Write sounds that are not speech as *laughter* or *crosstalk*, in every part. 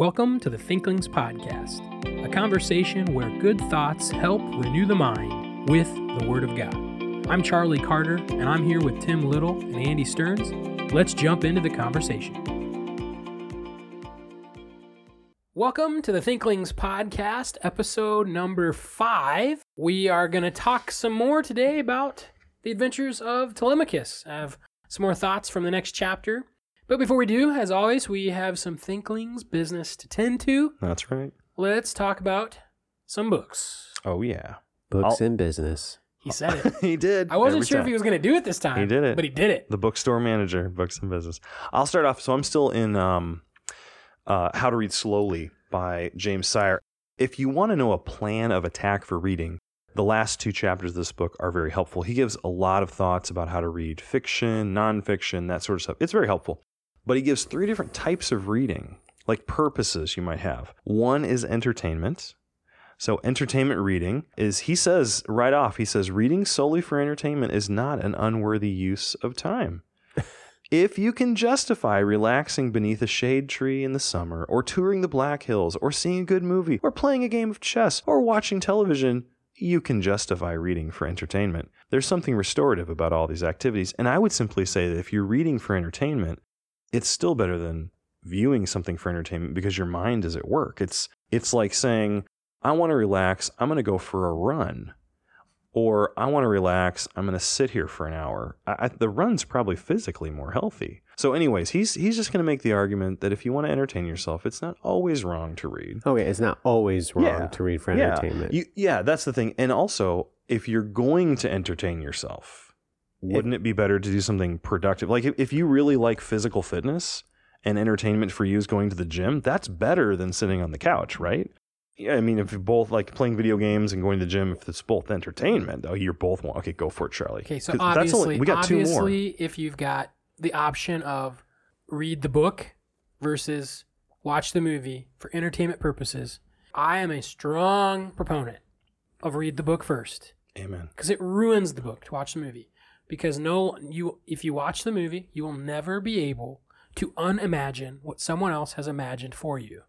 Welcome to the Thinklings Podcast, a conversation where good thoughts help renew the mind with the Word of God. I'm Charlie Carter, and I'm here with Tim Little and Andy Stearns. Let's jump into the conversation. Welcome to the Thinklings Podcast, episode number five. We are going to talk some more today about the adventures of Telemachus. I have some more thoughts from the next chapter. But before we do, as always, we have some Thinklings business to tend to. That's right. Let's talk about some books. Oh yeah. Books I'll- in business. He said it. *laughs* he did. I wasn't Every sure if time. he was going to do it this time. He did it. But he did it. the bookstore manager, books and business. I'll start off. So I'm still in um, uh, How to Read Slowly by James Sire. If you want to know a plan of attack for reading, the last two chapters of this book are very helpful. He gives a lot of thoughts about how to read fiction, nonfiction, that sort of stuff. It's very helpful. But he gives three different types of reading, like purposes you might have. One is entertainment. So, entertainment reading is, he says right off, he says, reading solely for entertainment is not an unworthy use of time. *laughs* if you can justify relaxing beneath a shade tree in the summer, or touring the Black Hills, or seeing a good movie, or playing a game of chess, or watching television, you can justify reading for entertainment. There's something restorative about all these activities. And I would simply say that if you're reading for entertainment, it's still better than viewing something for entertainment because your mind is at work. It's it's like saying, I want to relax, I'm going to go for a run. Or I want to relax, I'm going to sit here for an hour. I, I, the run's probably physically more healthy. So, anyways, he's he's just going to make the argument that if you want to entertain yourself, it's not always wrong to read. Okay, it's not always wrong Yeah. to read for Yeah. entertainment. You, yeah, that's the thing. And also, if you're going to entertain yourself, wouldn't it be better to do something productive? Like if, if you really like physical fitness and entertainment for you is going to the gym, that's better than sitting on the couch, right? Yeah, I mean, if you're both like playing video games and going to the gym, if it's both entertainment, oh, you're both one. Okay, go for it, Charlie. Okay, so 'Cause that's obviously, only- we got two more. if you've got the option of read the book versus watch the movie for entertainment purposes, I am a strong proponent of read the book first Amen. because it ruins the book to watch the movie. Because no, you if you watch the movie, you will never be able to unimagine what someone else has imagined for you.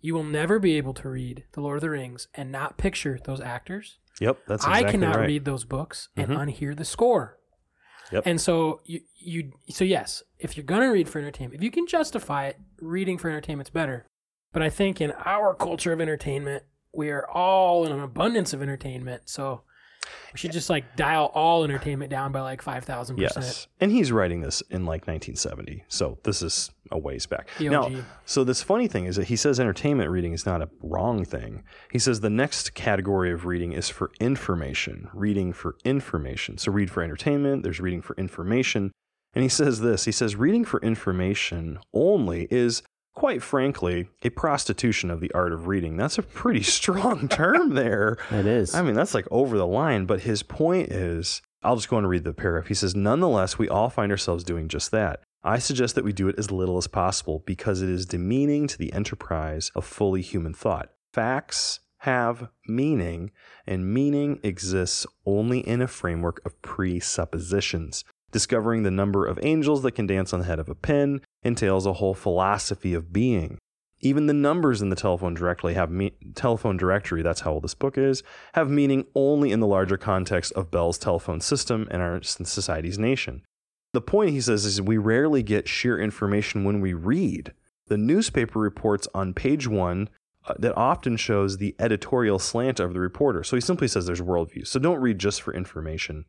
You will never be able to read The Lord of the Rings and not picture those actors. Yep, that's exactly right. I cannot right. read those books and Mhm. unhear the score. Yep. And so you you so yes, if you're gonna read for entertainment, if you can justify it, reading for entertainment's better. But I think in our culture of entertainment, we are all in an abundance of entertainment. So we should just like dial all entertainment down by like five thousand percent. Yes, and he's writing this in like 1970, so this is a ways back. The Now, OG. so this funny thing is that he says entertainment reading is not a wrong thing. He says the next category of reading is for information, reading for information. So read for entertainment. There's reading for information, and he says this. He says reading for information only is. Quite frankly, a prostitution of the art of reading. That's a pretty *laughs* strong term there. It is. I mean, that's like over the line. But his point is I'll just go and read the paragraph. He says, Nonetheless, we all find ourselves doing just that. I suggest that we do it as little as possible because it is demeaning to the enterprise of fully human thought. Facts have meaning, and meaning exists only in a framework of presuppositions. Discovering the number of angels that can dance on the head of a pin entails a whole philosophy of being. Even the numbers in the telephone directory have me- telephone directory. That's how old this book is. Have meaning only in the larger context of Bell's telephone system and our society's nation. The point he says is we rarely get sheer information when we read. The newspaper reports on page one uh, that often shows the editorial slant of the reporter. So he simply says there's worldview. So don't read just for information.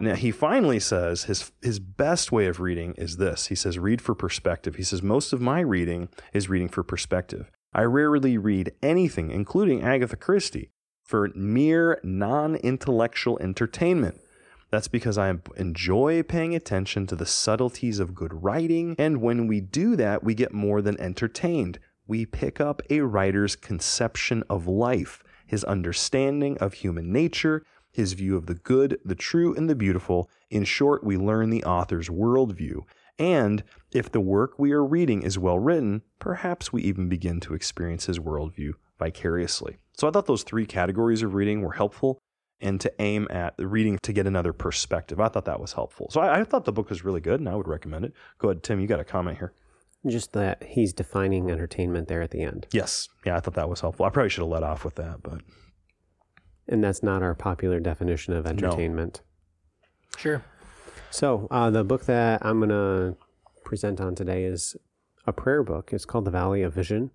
Now he finally says his his best way of reading is this. He says read for perspective. He says most of my reading is reading for perspective. I rarely read anything, including Agatha Christie, for mere non-intellectual entertainment. That's because I enjoy paying attention to the subtleties of good writing, and when we do that, we get more than entertained. We pick up a writer's conception of life, his understanding of human nature, his view of the good, the true, and the beautiful. In short, we learn the author's worldview. And if the work we are reading is well written, perhaps we even begin to experience his worldview vicariously. So I thought those three categories of reading were helpful and to aim at the reading to get another perspective. I thought that was helpful. So I, I thought the book was really good and I would recommend it. Go ahead, Tim, you got a comment here. Just that he's defining entertainment there at the end. Yes. Yeah, I thought that was helpful. I probably should have let off with that, but And that's not our popular definition of entertainment. Sure. So, uh, the book that I'm going to present on today is a prayer book. It's called The Valley of Vision.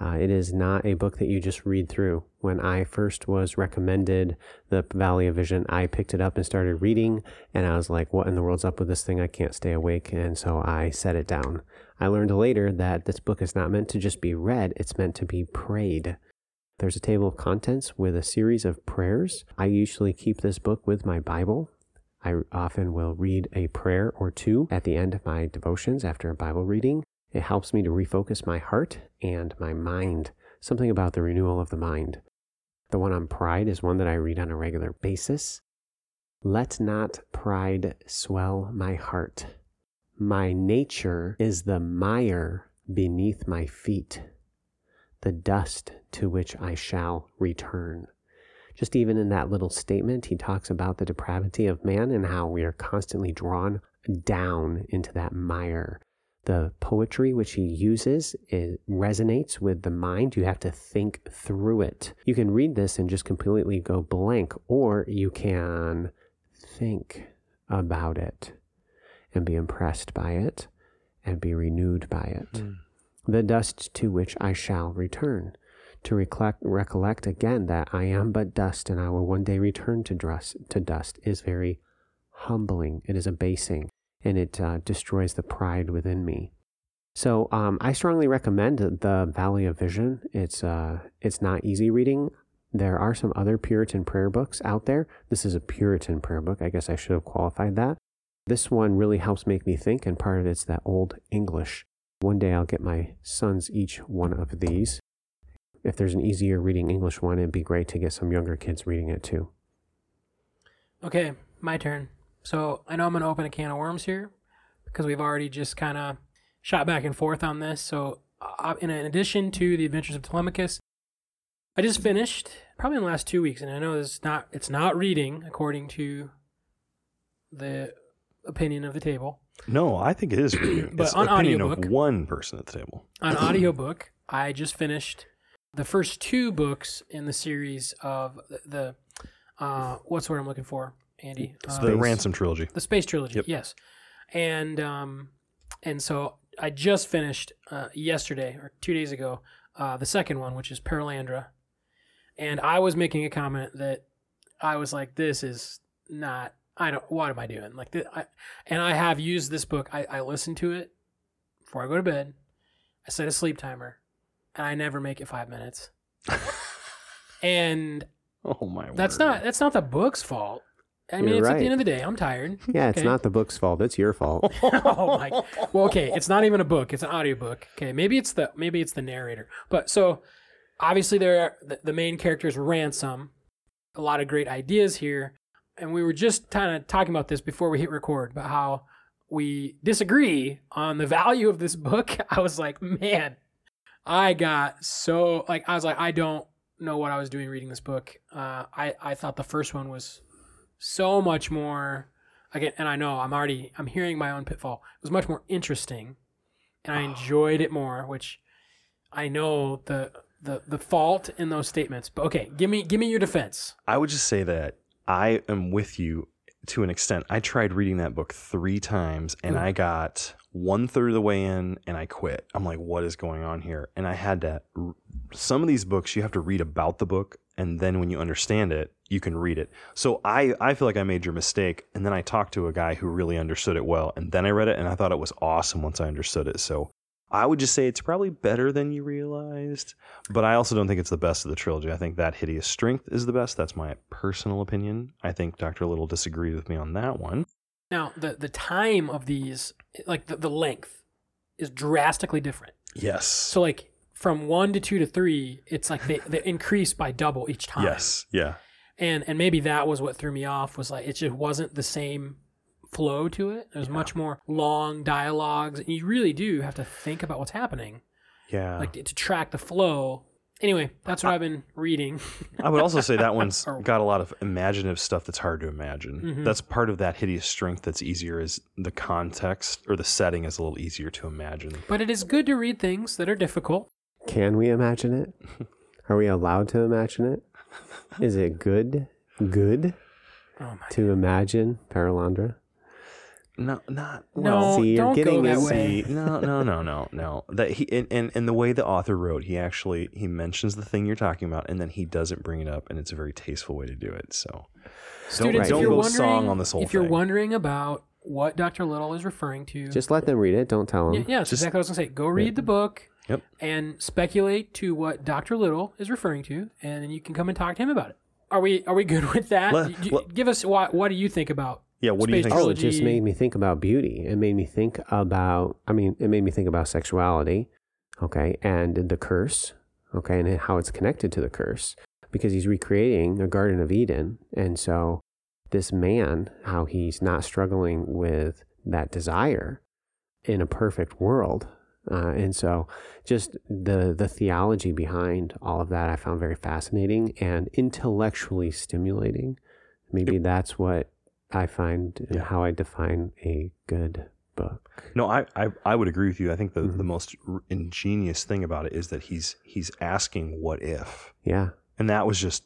Uh, it is not a book that you just read through. When I first was recommended The Valley of Vision, I picked it up and started reading, and I was like, what in the world's up with this thing? I can't stay awake. And so I set it down. I learned later that this book is not meant to just be read, it's meant to be prayed. There's a table of contents with a series of prayers. I usually keep this book with my Bible. I often will read a prayer or two at the end of my devotions after a Bible reading. It helps me to refocus my heart and my mind, something about the renewal of the mind. The one on pride is one that I read on a regular basis. Let not pride swell my heart. My nature is the mire beneath my feet, the dust to which I shall return. Just even in that little statement, he talks about the depravity of man and how we are constantly drawn down into that mire. The poetry which he uses it resonates with the mind. You have to think through it. You can read this and just completely go blank, or you can think about it and be impressed by it and be renewed by it. Mm. The dust to which I shall return to recollect, recollect again that I am but dust and I will one day return to dust, to dust is very humbling. It is abasing and it uh, destroys the pride within me. So um, I strongly recommend the Valley of Vision. It's uh, it's not easy reading. There are some other Puritan prayer books out there. This is a Puritan prayer book. I guess I should have qualified that. This one really helps make me think, and part of it's that old English. One day I'll get my sons each one of these. If there's an easier reading English one, it'd be great to get some younger kids reading it too. Okay, my turn. So I know I'm going to open a can of worms here because we've already just kind of shot back and forth on this. So, uh, in addition to the Adventures of Telemachus, I just finished probably in the last two weeks, and I know it's not it's not reading according to the opinion of the table. No, I think it is reading. *clears throat* But it's on opinion audiobook- of one person at the table. On audiobook, I just finished the first two books in the series of the, the uh, what's the word I'm looking for, Andy? Uh, The Ransom trilogy. the space trilogy Yep. yes and um and so i just finished uh, yesterday or two days ago uh, the second one which is perelandra and i was making a comment that i was like this is not i don't what am i doing? Like th- I, and i have used this book. I, I listen to it before i go to bed. I set a sleep timer and i never make it five minutes. *laughs* And Oh my that's word. not that's not the book's fault. I mean You're it's at the end of the day i'm tired. Yeah, it's Okay. not the book's fault. It's your fault. *laughs* oh my well okay it's not even a book. It's an audiobook. Okay maybe it's the maybe it's the narrator. But so obviously there are, the, the main character is ransom a lot of great ideas here and we were just kind of talking about this before we hit record about how we disagree on the value of this book. *laughs* I was like man i got so like i was like i don't know what i was doing reading this book. Uh, i i thought the first one was so much more again and i know i'm already i'm hearing my own pitfall it was much more interesting and i enjoyed it more which i know the the the fault in those statements but okay give me give me your defense. I would just say that I am with you to an extent. I tried reading that book three times and Ooh. I got one third of the way in and I quit. I'm like, what is going on here? And I had to. Some of these books you have to read about the book, and then when you understand it, you can read it. So I I feel like I made your mistake, and then I talked to a guy who really understood it well, and then I read it, and I thought it was awesome once I understood it. So. I would just say it's probably better than you realized, but I also don't think it's the best of the trilogy. I think that Hideous Strength is the best. That's my personal opinion. I think Dr. Little disagreed with me on that one. now the the time of these like the, the length is drastically different Yes. so like from one to two to three it's like they, they increase by double each time yes. Yeah. and and maybe that was what threw me off was like it just wasn't the same flow to it there's much more long dialogues and you really do have to think about what's happening Yeah. like to, to track the flow Anyway, that's what I've been reading. I would also say that *laughs* one's got a lot of imaginative stuff that's hard to imagine. Mhm. That's part of that hideous strength that's easier is the context or the setting is a little easier to imagine. But it is good to read things that are difficult. Can we imagine it? *laughs* Are we allowed to imagine it? Is it good? Good Oh my to imagine Perelandra? No, not No, See, you're don't getting go that into- way. See, no, no, no, no, no. *laughs* That he and, and and the way the author wrote, he actually he mentions the thing you're talking about, and then he doesn't bring it up, and it's a very tasteful way to do it. So Students, don't if you're go wondering, song on this whole if you're thing. wondering about what Dr. Little is referring to, Just let them read it. Don't tell them. yeah, yeah, that's just- exactly what I was gonna say. Go read the book Yep. and speculate to what Dr. Little is referring to, and then you can come and talk to him about it. Are we are we good with that? Let- You- let- give us what what do you think about yeah, what do you Space think? Oh, it just made me think about beauty. It made me think about, I mean, it made me think about sexuality, okay, and the curse, okay, and how it's connected to the curse because he's recreating a Garden of Eden. And so this man, how he's not struggling with that desire in a perfect world. Uh, and so just the the theology behind all of that I found very fascinating and intellectually stimulating. Maybe that's what I find and Yeah. how I define a good book. No, I, I I would agree with you. I think the Mhm. the most ingenious thing about it is that he's he's asking what if, Yeah. and that was just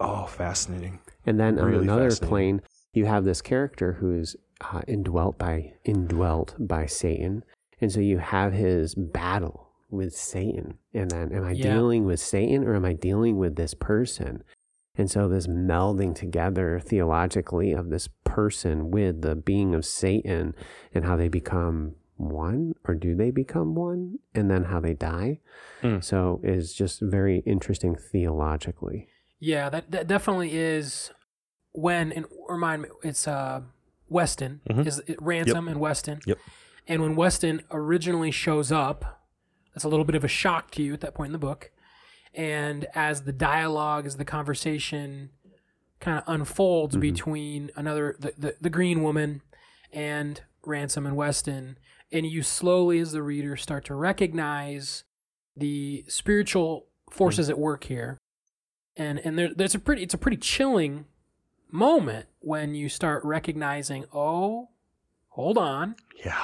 oh fascinating. And then on another plane, you have this character who's uh, indwelt by indwelt by Satan, and so you have his battle with Satan. And then, am I Yeah. dealing with Satan or am I dealing with this person? And so this melding together theologically of this person with the being of Satan and how they become one or do they become one and then how they die. Mm. So is just very interesting theologically. Yeah, that, that definitely is when and remind me it's uh Weston Mhm. is it Ransom and Weston. Yep. And when Weston originally shows up, that's a little bit of a shock to you at that point in the book. And as the dialogue, as the conversation kind of unfolds Mhm. between another the, the, the green woman and Ransom and Weston, and you slowly as the reader start to recognize the spiritual forces at work here. And and there, there's a pretty it's a pretty chilling moment when you start recognizing oh hold on. Yeah,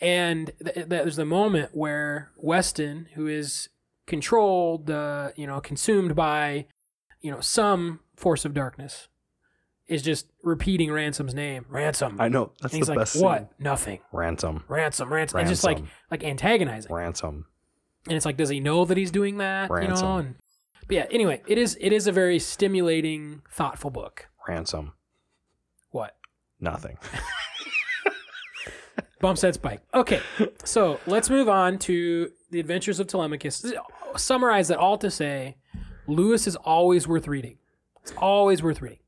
and th- th- there's the moment where Weston who is controlled uh, you know consumed by you know some force of darkness. Is just repeating Ransom's name. Ransom. I know. That's and he's the like best. what? Scene. nothing. Ransom, Ransom Ransom. And just like like antagonizing. Ransom. and it's like does he know that he's doing that? You know and but yeah anyway it is it is a very stimulating thoughtful book. Ransom. what? Nothing. bump said spike. Okay so let's move on to the adventures of telemachus summarize that all to say lewis is always worth reading. It's always worth reading.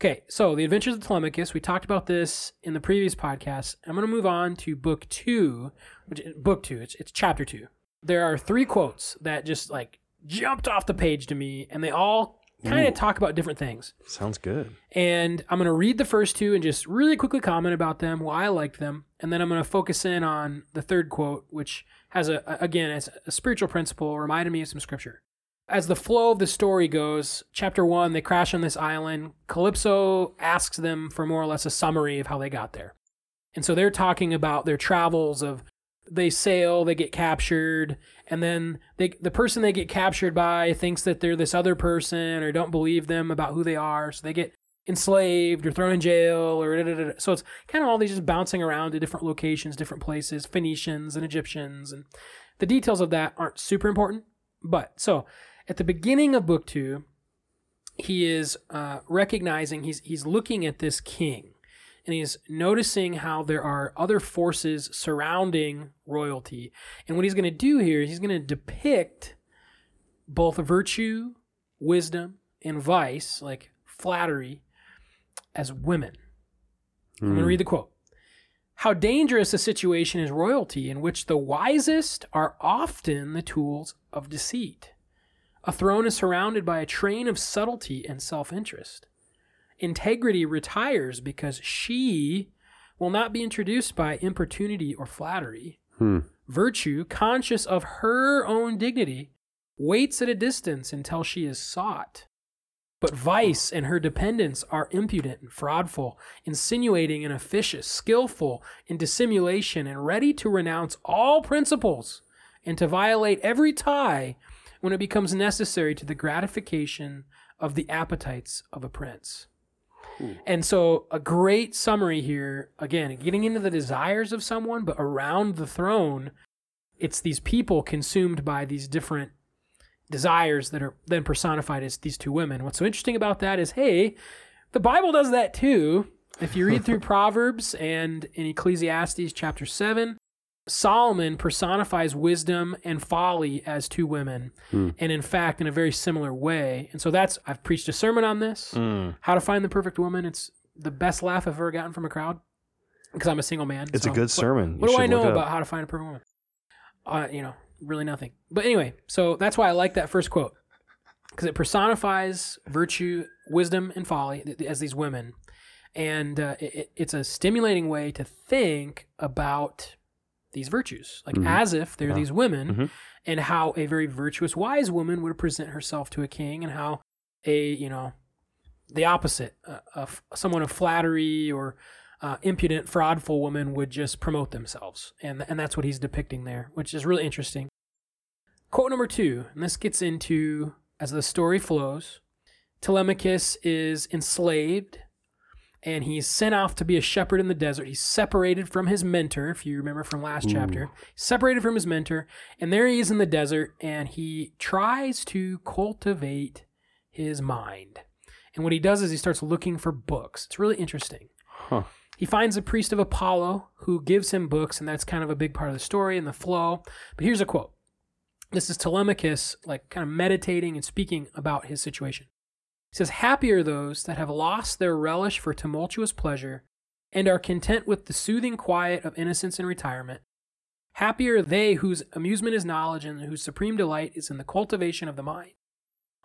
Okay so the adventures of telemachus we talked about this in the previous podcast. I'm going to move on to book two which book two it's, it's chapter two. There are three quotes that just like jumped off the page to me and they all kind of talk about different things Sounds good. and I'm going to read the first two and just really quickly comment about them, why I liked them, and then I'm going to focus in on the third quote, which has a a- again it's a spiritual principle, reminded me of some scripture. As the flow of the story goes, chapter one, they crash on this island. Calypso asks them for more or less a summary of how they got there, and so they're talking about their travels of they sail, they get captured, and then they the person they get captured by thinks that they're this other person or don't believe them about who they are, so they get enslaved or thrown in jail or da, da, da, so it's kind of all these just bouncing around to different locations, different places, Phoenicians and Egyptians, and the details of that aren't super important. But so at the beginning of book two, he is uh, recognizing he's he's looking at this king and he's noticing how there are other forces surrounding royalty. And what he's going to do here is he's going to depict both virtue, wisdom, and vice, like flattery, as women. I'm going to Hmm. read the quote. How dangerous a situation is royalty in which the wisest are often the tools of deceit. A throne is surrounded by a train of subtlety and self interest. Integrity retires because she will not be introduced by importunity or flattery. Hmm. Virtue, conscious of her own dignity, waits at a distance until she is sought. But vice and her dependents are impudent and fraudful, insinuating and officious, skillful in dissimulation, and ready to renounce all principles and to violate every tie when it becomes necessary to the gratification of the appetites of a prince. And so, a great summary here again, getting into the desires of someone, but around the throne, it's these people consumed by these different desires that are then personified as these two women. What's so interesting about that is, hey, the Bible does that too. If you read through *laughs* Proverbs and in Ecclesiastes chapter 7, Solomon personifies wisdom and folly as two women, Hmm. and in fact, in a very similar way. And so that's, I've preached a sermon on this Mm. How to Find the Perfect Woman. It's the best laugh I've ever gotten from a crowd because I'm a single man. It's so a good what- sermon. You what do I know look it up. about how to find a perfect woman? Uh, you know, really nothing. But anyway, so that's why I like that first quote because it personifies virtue, wisdom, and folly as these women, and uh, it- it's a stimulating way to think about these virtues, like Mhm. as if they're Yeah. these women, Mhm. and how a very virtuous, wise woman would present herself to a king, and how a you know the opposite, uh, of someone of flattery or uh, impudent, fraudful woman would just promote themselves, and and that's what he's depicting there, which is really interesting. Quote number two, and this gets into as the story flows. Telemachus is enslaved, and he's sent off to be a shepherd in the desert. He's separated from his mentor, if you remember from last Ooh. chapter. Separated from his mentor, and there he is in the desert, and he tries to cultivate his mind. And what he does is he starts looking for books. It's really interesting. Huh. He finds a priest of Apollo who gives him books, and that's kind of a big part of the story and the flow. But here's a quote. This is Telemachus, like kind of meditating and speaking about his situation. Says, Happy are those that have lost their relish for tumultuous pleasure and are content with the soothing quiet of innocence and retirement. Happy are they whose amusement is knowledge and whose supreme delight is in the cultivation of the mind.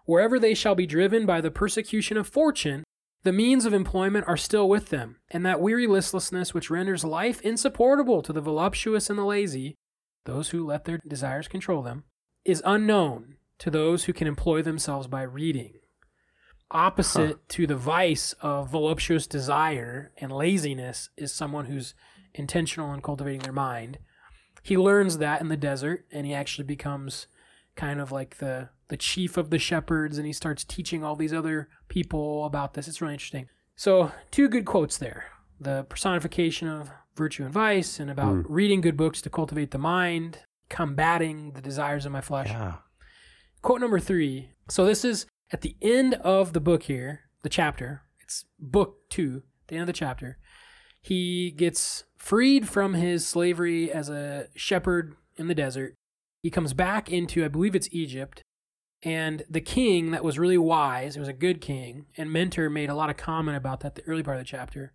Wherever they shall be driven by the persecution of fortune, the means of employment are still with them, and that weary listlessness which renders life insupportable to the voluptuous and the lazy, those who let their desires control them, is unknown to those who can employ themselves by reading. Opposite to the vice of voluptuous desire and laziness is someone who's intentional in cultivating their mind. He learns that in the desert, and he actually becomes kind of like the the chief of the shepherds, and he starts teaching all these other people about this. It's really interesting. So, two good quotes there: the personification of virtue and vice, and about Mm. reading good books to cultivate the mind, combating the desires of my flesh. Yeah. Quote number three. So this is at the end of the book here, the chapter. It's book two, the end of the chapter. He gets freed from his slavery as a shepherd in the desert. He comes back into, I believe it's Egypt. And the king that was really wise, it was a good king, and Mentor made a lot of comment about that the early part of the chapter.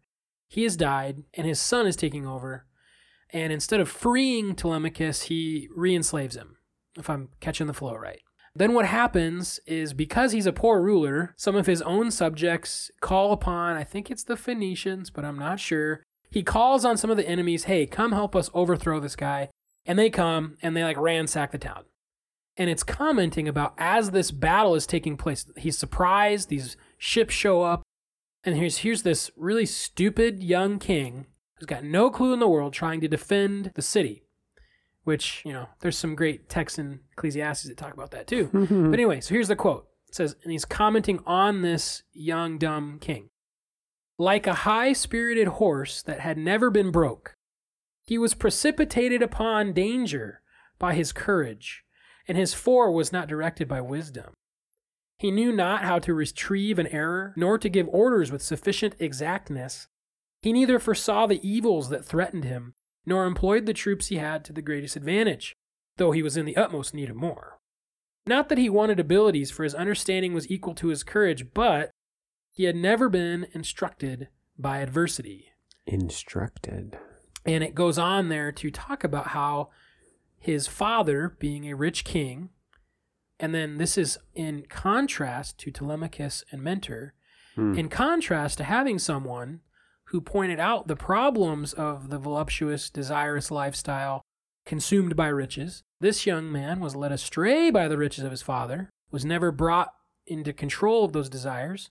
He has died, and his son is taking over. And instead of freeing Telemachus, he re enslaves him, if I'm catching the flow right. Then what happens is because he's a poor ruler, some of his own subjects call upon, I think it's the Phoenicians, but I'm not sure. He calls on some of the enemies, hey, come help us overthrow this guy. And they come and they like ransack the town. And it's commenting about as this battle is taking place, he's surprised, these ships show up, and here's here's this really stupid young king who's got no clue in the world trying to defend the city. Which, you know, there's some great texts in Ecclesiastes that talk about that too. *laughs* But anyway, so here's the quote. It says, and he's commenting on this young, dumb king. Like a high spirited horse that had never been broke, he was precipitated upon danger by his courage, and his fore was not directed by wisdom. He knew not how to retrieve an error, nor to give orders with sufficient exactness. He neither foresaw the evils that threatened him, nor employed the troops he had to the greatest advantage, though he was in the utmost need of more. Not that he wanted abilities, for his understanding was equal to his courage, but he had never been instructed by adversity. Instructed. And it goes on there to talk about how his father, being a rich king, and then this is in contrast to Telemachus and Mentor, Hmm. in contrast to having someone who pointed out the problems of the voluptuous, desirous lifestyle consumed by riches. This young man was led astray by the riches of his father, was never brought into control of those desires.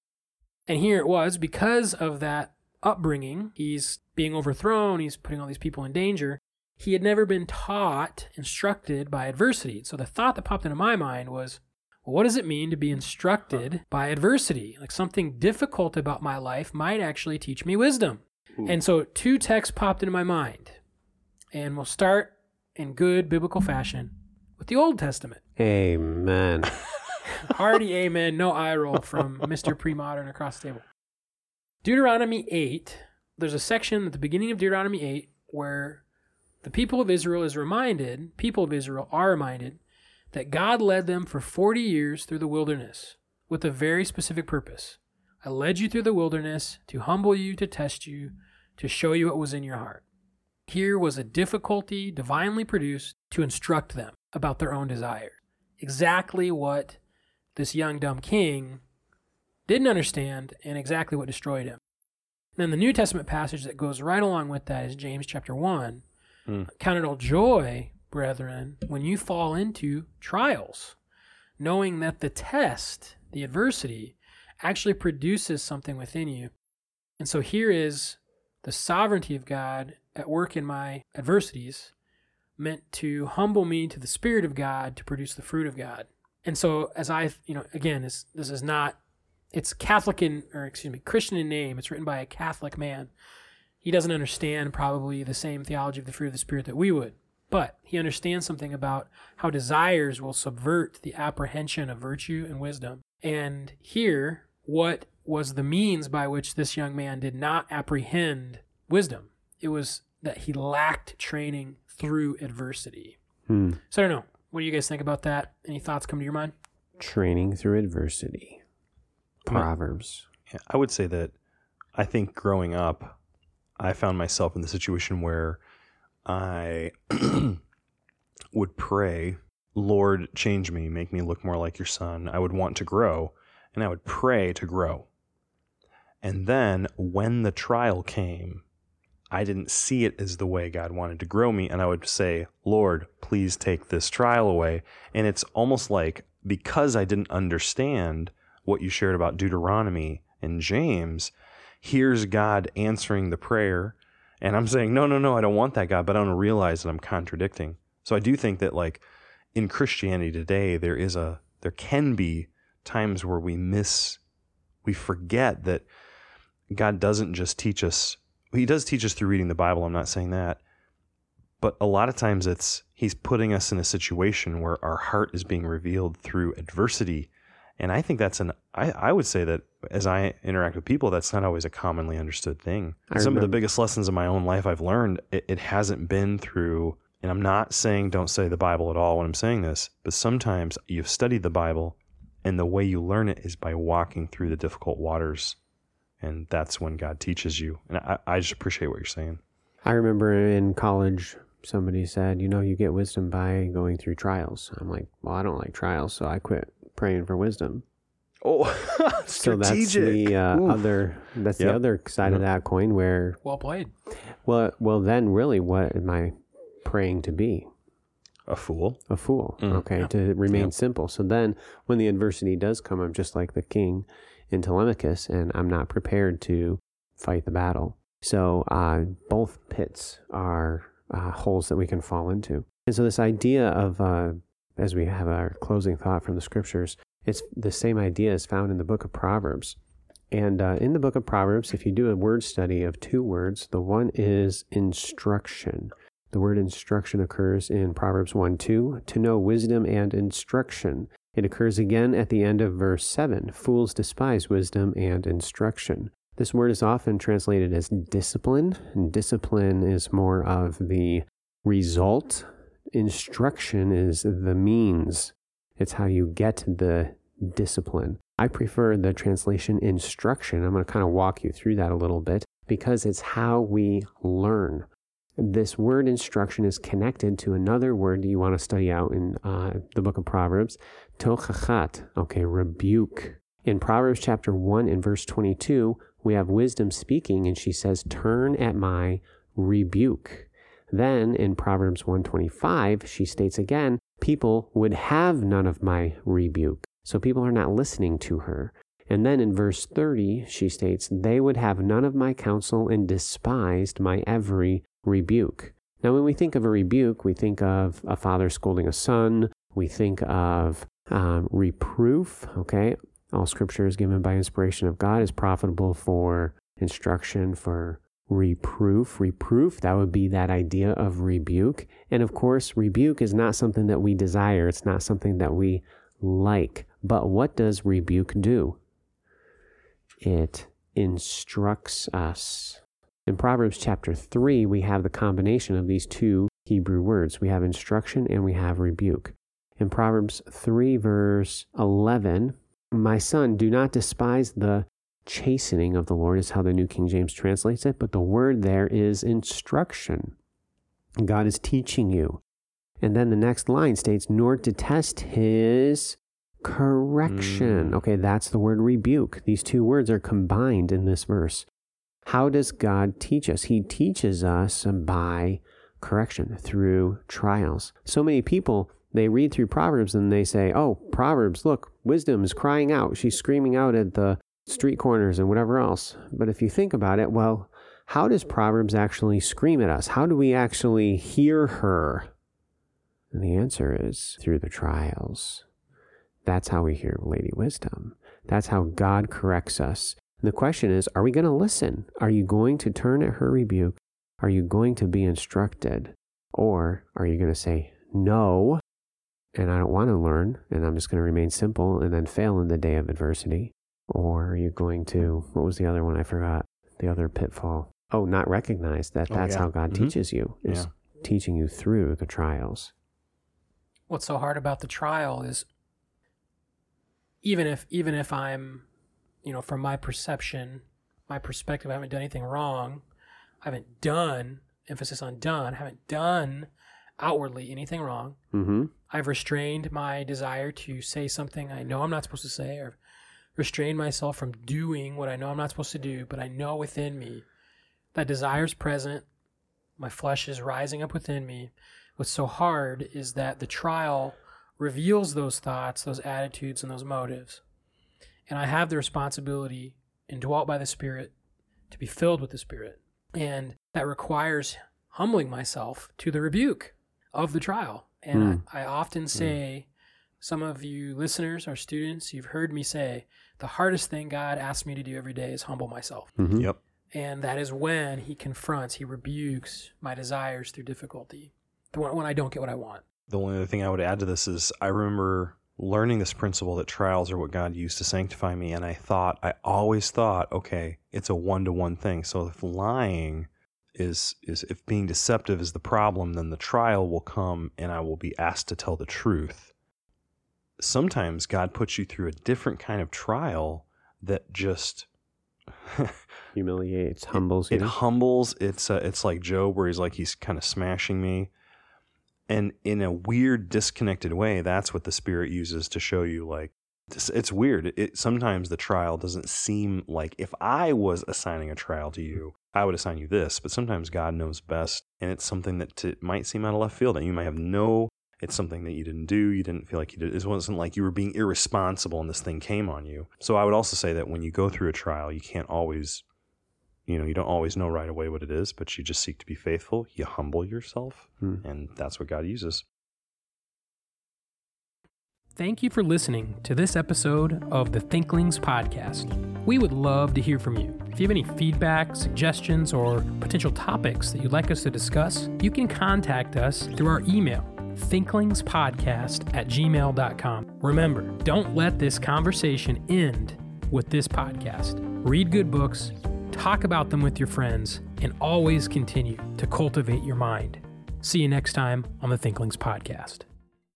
And here it was, because of that upbringing, he's being overthrown, he's putting all these people in danger. He had never been taught, instructed by adversity. So the thought that popped into my mind was, well, what does it mean to be instructed by adversity? Like something difficult about my life might actually teach me wisdom. Ooh. And so two texts popped into my mind. And we'll start in good biblical fashion with the Old Testament. Amen. *laughs* *laughs* Hearty amen, no eye roll from Mr. Pre-Modern across the table. Deuteronomy 8, there's a section at the beginning of Deuteronomy 8 where the people of Israel is reminded, people of Israel are reminded that God led them for 40 years through the wilderness with a very specific purpose. I led you through the wilderness to humble you, to test you, to show you what was in your heart. Here was a difficulty divinely produced to instruct them about their own desires. Exactly what this young dumb king didn't understand and exactly what destroyed him. And then the New Testament passage that goes right along with that is James chapter 1. Hmm. Count it all joy, brethren, when you fall into trials, knowing that the test, the adversity, actually produces something within you. And so here is the sovereignty of God at work in my adversities, meant to humble me to the Spirit of God to produce the fruit of God. And so, as I, you know, again, this this is not, it's Catholic in, or excuse me, Christian in name. It's written by a Catholic man. He doesn't understand probably the same theology of the fruit of the Spirit that we would, but he understands something about how desires will subvert the apprehension of virtue and wisdom. And here, what was the means by which this young man did not apprehend wisdom? It was that he lacked training through adversity. Hmm. So I don't know. What do you guys think about that? Any thoughts come to your mind? Training through adversity. Proverbs. Yeah, I would say that I think growing up, I found myself in the situation where I *clears throat* would pray, Lord, change me, make me look more like your son. I would want to grow, and I would pray to grow. And then when the trial came, I didn't see it as the way God wanted to grow me. And I would say, Lord, please take this trial away. And it's almost like because I didn't understand what you shared about Deuteronomy and James, here's God answering the prayer. And I'm saying, no, no, no, I don't want that, God. But I don't realize that I'm contradicting. So I do think that, like, in Christianity today, there is a, there can be times where we miss, we forget that God doesn't just teach us he does teach us through reading the Bible. I'm not saying that. But a lot of times it's he's putting us in a situation where our heart is being revealed through adversity. And I think that's an I, I would say that as I interact with people, that's not always a commonly understood thing. I Some of the biggest lessons in my own life I've learned, it, it hasn't been through and I'm not saying don't study the Bible at all when I'm saying this, but sometimes you've studied the Bible and the way you learn it is by walking through the difficult waters and that's when God teaches you. And I, I just appreciate what you're saying. I remember in college, somebody said, you know, you get wisdom by going through trials. I'm like, well, I don't like trials, so I quit praying for wisdom. Oh, *laughs* So that's the uh, other that's the other side of that coin where Well played. well well then really what am I praying to be? a fool. A fool. Mm. Okay, Yeah. to remain Yep. simple. So then when the adversity does come, I'm just like the king in Telemachus and I'm not prepared to fight the battle. So uh, both pits are uh, holes that we can fall into. And so this idea of uh, as we have our closing thought from the scriptures, it's the same idea is found in the book of Proverbs. And uh, in the book of Proverbs, if you do a word study of two words, the one is instruction. The word instruction occurs in Proverbs 1 2, to know wisdom and instruction. It occurs again at the end of verse 7, fools despise wisdom and instruction. This word is often translated as discipline, and discipline is more of the result. Instruction is the means, it's how you get the discipline. I prefer the translation instruction. I'm going to kind of walk you through that a little bit because it's how we learn. This word instruction is connected to another word you want to study out in uh, the book of Proverbs, tochachat, okay, rebuke. In Proverbs chapter 1 and verse 22, we have wisdom speaking, and she says, Turn at my rebuke. Then in Proverbs 125, she states again, people would have none of my rebuke. So people are not listening to her. And then in verse 30, she states, they would have none of my counsel and despised my every rebuke. Now, when we think of a rebuke, we think of a father scolding a son. We think of um, reproof. Okay. All scripture is given by inspiration of God, is profitable for instruction, for reproof. Reproof, that would be that idea of rebuke. And of course, rebuke is not something that we desire, it's not something that we like. But what does rebuke do? It instructs us. In Proverbs chapter 3, we have the combination of these two Hebrew words. We have instruction and we have rebuke. In Proverbs 3, verse 11, My son, do not despise the chastening of the Lord, is how the New King James translates it, but the word there is instruction. God is teaching you. And then the next line states, Nor detest his correction. Mm. Okay, that's the word rebuke. These two words are combined in this verse. How does God teach us? He teaches us by correction through trials. So many people, they read through Proverbs and they say, Oh, Proverbs, look, wisdom is crying out. She's screaming out at the street corners and whatever else. But if you think about it, well, how does Proverbs actually scream at us? How do we actually hear her? And the answer is through the trials. That's how we hear Lady Wisdom. That's how God corrects us. And the question is are we going to listen? Are you going to turn at her rebuke? Are you going to be instructed? Or are you going to say, no, and I don't want to learn, and I'm just going to remain simple and then fail in the day of adversity? Or are you going to, what was the other one I forgot? The other pitfall. Oh, not recognize that Oh, that's yeah. how God Mhm. teaches you, is Yeah. teaching you through the trials. What's so hard about the trial is even if even if I'm, you know, from my perception, my perspective, I haven't done anything wrong. I haven't done emphasis on done. haven't done outwardly anything wrong. Mm-hmm. I've restrained my desire to say something I know I'm not supposed to say, or restrained myself from doing what I know I'm not supposed to do, but I know within me that desire is present. My flesh is rising up within me. What's so hard is that the trial reveals those thoughts, those attitudes, and those motives. And I have the responsibility, indwelt by the Spirit, to be filled with the Spirit. And that requires humbling myself to the rebuke of the trial. And Mm. I, I often say, some of you listeners or students, you've heard me say, the hardest thing God asks me to do every day is humble myself. Mm-hmm. Yep. And that is when He confronts, He rebukes my desires through difficulty, the one- when I don't get what I want. The only other thing I would add to this is I remember learning this principle that trials are what God used to sanctify me. And I thought, I always thought, okay, it's a one to one thing. So if lying is, is, if being deceptive is the problem, then the trial will come and I will be asked to tell the truth. Sometimes God puts you through a different kind of trial that just *laughs* Humiliates, humbles it you. humbles. It's uh, it's like Job, where he's like he's kind of smashing me, and in a weird, disconnected way, that's what the Spirit uses to show you. Like it's, it's weird. It sometimes the trial doesn't seem like if I was assigning a trial to you, I would assign you this. But sometimes God knows best, and it's something that t- might seem out of left field, and you might have no. It's something that you didn't do. You didn't feel like you did. It wasn't like you were being irresponsible, and this thing came on you. So I would also say that when you go through a trial, you can't always you know, you don't always know right away what it is, but you just seek to be faithful. You humble yourself, Hmm. and that's what God uses. Thank you for listening to this episode of the Thinklings Podcast. We would love to hear from you. If you have any feedback, suggestions, or potential topics that you'd like us to discuss, you can contact us through our email, thinklingspodcast at gmail.com. Remember, don't let this conversation end with this podcast. Read good books, talk about them with your friends, and always continue to cultivate your mind. See you next time on the Thinklings Podcast.